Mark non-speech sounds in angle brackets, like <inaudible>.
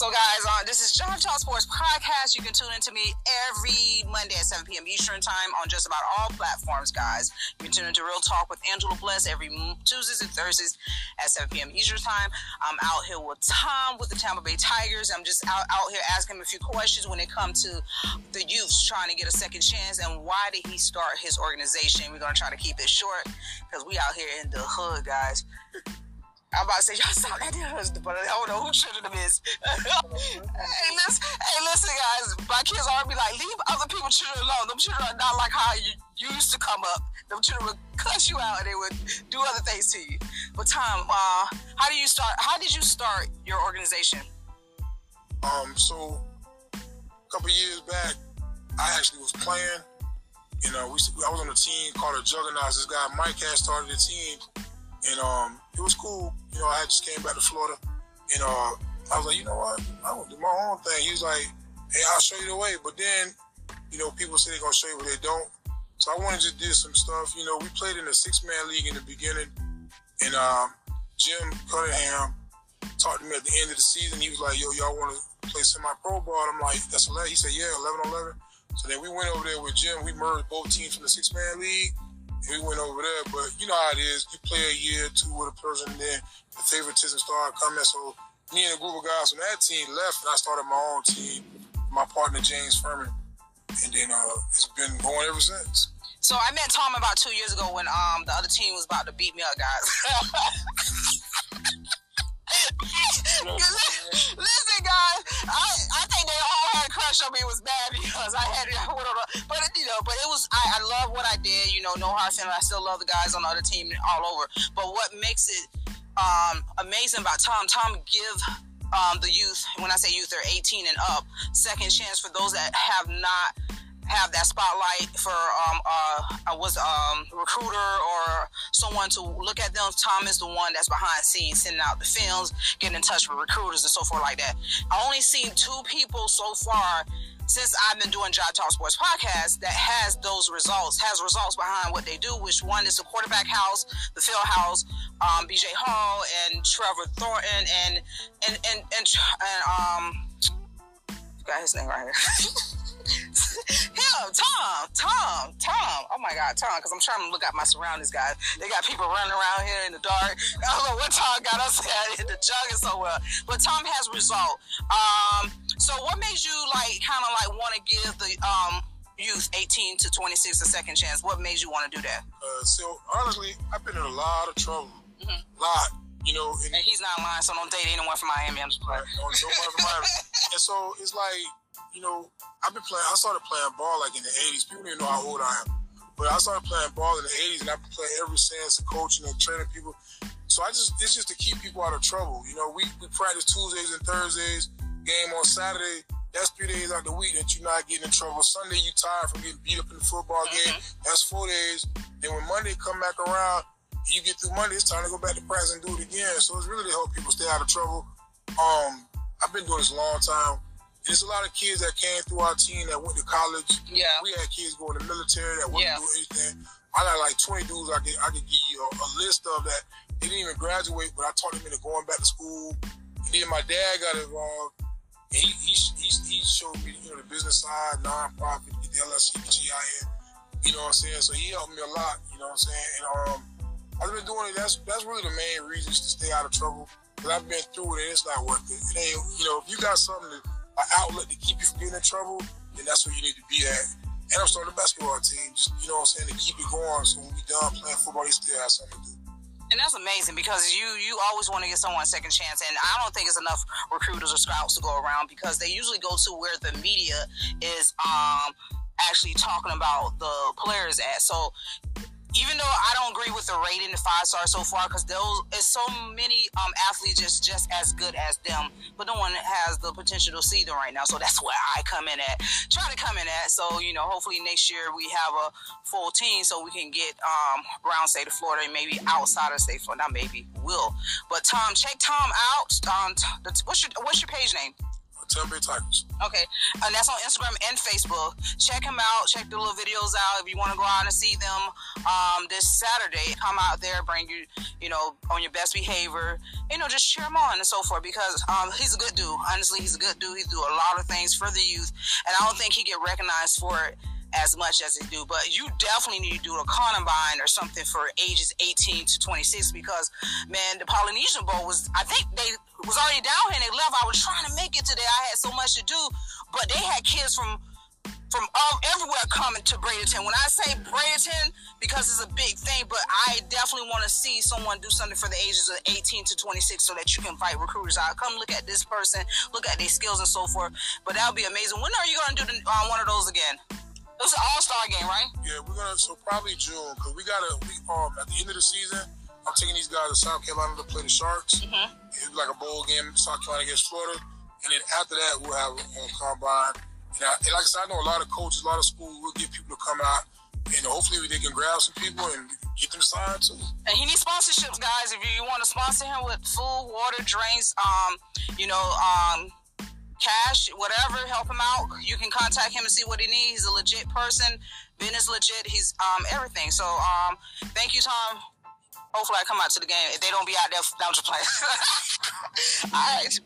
So, guys, uh, this is John Talk Sports Podcast. You can tune into me every Monday at 7 p.m. Eastern Time on just about all platforms, guys. You can tune into Real Talk with Angela Bless every Tuesdays and Thursdays at 7 p.m. Eastern Time. I'm out here with Tom with the Tampa Bay Tigers. I'm just out, out here asking him a few questions when it comes to the youth trying to get a second chance and why did he start his organization. We're going to try to keep it short because we out here in the hood, guys. I'm about to say y'all sound their husband, but I don't know who children them is. hey, listen, hey, listen, guys. My kids always be like, leave other people's children alone. Them children are not like how you, you used to come up. Them children would cuss you out and they would do other things to you. But Tom, uh, how do you start? How did you start your organization? Um, so a couple years back, I actually was playing. You know, we I was on a team called the Juggernauts. This guy Mike had started a team, and um, it was cool. You know, I just came back to Florida, and uh, I was like, you know what, I want to do my own thing. He was like, hey, I'll show you the way. But then, you know, people say they're gonna show you, but they don't. So I wanted to do some stuff. You know, we played in a six man league in the beginning, and um, Jim Cunningham talked to me at the end of the season. He was like, yo, y'all want to play semi pro ball? I'm like, that's 11. He said, yeah, 11 on 11. So then we went over there with Jim. We merged both teams from the six man league we went over there. But you know how it is. You play a year or two with a person, and then the favoritism started coming. So me and a group of guys from that team left, and I started my own team. My partner James Furman, and then uh, it's been going ever since. So I met Tom about two years ago when um the other team was about to beat me up, guys. <laughs> You know, no hard feelings. I still love the guys on the other team all over. But what makes it um, amazing about Tom? Tom give um, the youth. When I say youth, they're 18 and up. Second chance for those that have not have that spotlight for um, uh, was um, recruiter or someone to look at them. Tom is the one that's behind the scenes, sending out the films, getting in touch with recruiters and so forth like that. I only seen two people so far since I've been doing Job Talk Sports podcast that has those results, has results behind what they do, which one is the quarterback house, the field house, um, BJ Hall and Trevor Thornton and and and and, and um got his name right here. <laughs> Him, Tom, Tom, Tom. Oh my God, Tom, because I'm trying to look at my surroundings, guys. They got people running around here in the dark. I don't know what Tom got us at in the jugging so well. But Tom has result. Um, so what made you like kind of like want to give the um youth 18 to 26 a second chance? What made you want to do that? Uh, so honestly, I've been in a lot of trouble. Mm-hmm. A lot. You know, and, and, he's not lying, so don't date anyone from Miami. I'm just playing. No, no from Miami. <laughs> and so it's like you know, I've been playing. I started playing ball like in the '80s. People didn't know how old I am, but I started playing ball in the '80s, and I've been playing ever since, coaching and training people. So I just it's just to keep people out of trouble. You know, we we practice Tuesdays and Thursdays. Game on Saturday. That's three days out the week that you're not getting in trouble. Sunday you tired from getting beat up in the football game. Mm-hmm. That's four days. Then when Monday come back around, you get through Monday, it's time to go back to practice and do it again. So it's really to help people stay out of trouble. Um, I've been doing this a long time. There's a lot of kids that came through our team that went to college. Yeah. We had kids going to military that wouldn't yeah. do anything. I got like 20 dudes I could, I could give you a, a, list of that. They didn't even graduate, but I taught them into going back to school. And then my dad got involved. He, he, he, he showed me, you know, the business side, nonprofit, the LLC, GIN. You know what I'm saying? So he helped me a lot, you know what I'm saying? And um, I've been doing it. That's that's really the main reasons to stay out of trouble. Because I've been through it and it's not worth it. It ain't, you know, if you got something an outlet to keep you from getting in trouble, then that's where you need to be at. And I'm starting a basketball team, just you know what I'm saying, to keep it going. So when we done playing football, you still have something to do. And that's amazing because you you always want to get someone a second chance, and I don't think it's enough recruiters or scouts to go around because they usually go to where the media is um actually talking about the players at. So even though I don't agree with the rating, the five stars so far, because those is so many um, athletes just just as good as them, but no one has the potential to see them right now. So that's where I come in at, try to come in at. So you know, hopefully next year we have a full team, so we can get um, around state of Florida and maybe outside of state Florida. Not maybe, will. But Tom, check Tom out. Um, what's your what's your page name? Tigers. Okay, and that's on Instagram and Facebook. Check him out. Check the little videos out if you want to go out and see them. Um, this Saturday, come out there, bring you, you know, on your best behavior. You know, just cheer him on and so forth because um, he's a good dude. Honestly, he's a good dude. He do a lot of things for the youth, and I don't think he get recognized for it as much as they do. But you definitely need to do a combine or something for ages 18 to 26 because, man, the Polynesian Bowl was, I think they was already down here and they left. I was trying to make it today. I had so much to do, but they had kids from from all everywhere coming to Bradenton. When I say Bradenton, because it's a big thing, but I definitely want to see someone do something for the ages of 18 to 26 so that you can fight recruiters out. Come look at this person, look at their skills and so forth. But that would be amazing. When are you going to do the, uh, one of those again? It was an All Star game, right? Yeah, we're gonna so probably June because we gotta we um at the end of the season. I'm taking these guys to South Carolina to play the Sharks. Mm-hmm. It's like a bowl game, South Carolina against Florida, and then after that we'll have a combine. And, I, and, like I said, I know a lot of coaches, a lot of schools will get people to come out, and hopefully they can grab some people and get them signed too. And he needs sponsorships, guys. If you, you want to sponsor him with food, water, drinks, um, you know, um, cash, whatever, help him out. You can contact him and see what he needs. He's a legit person. Ben is legit. He's um everything. So um, thank you, Tom. Hopefully, I come out to the game. If they don't be out there, I'm just playing. All right.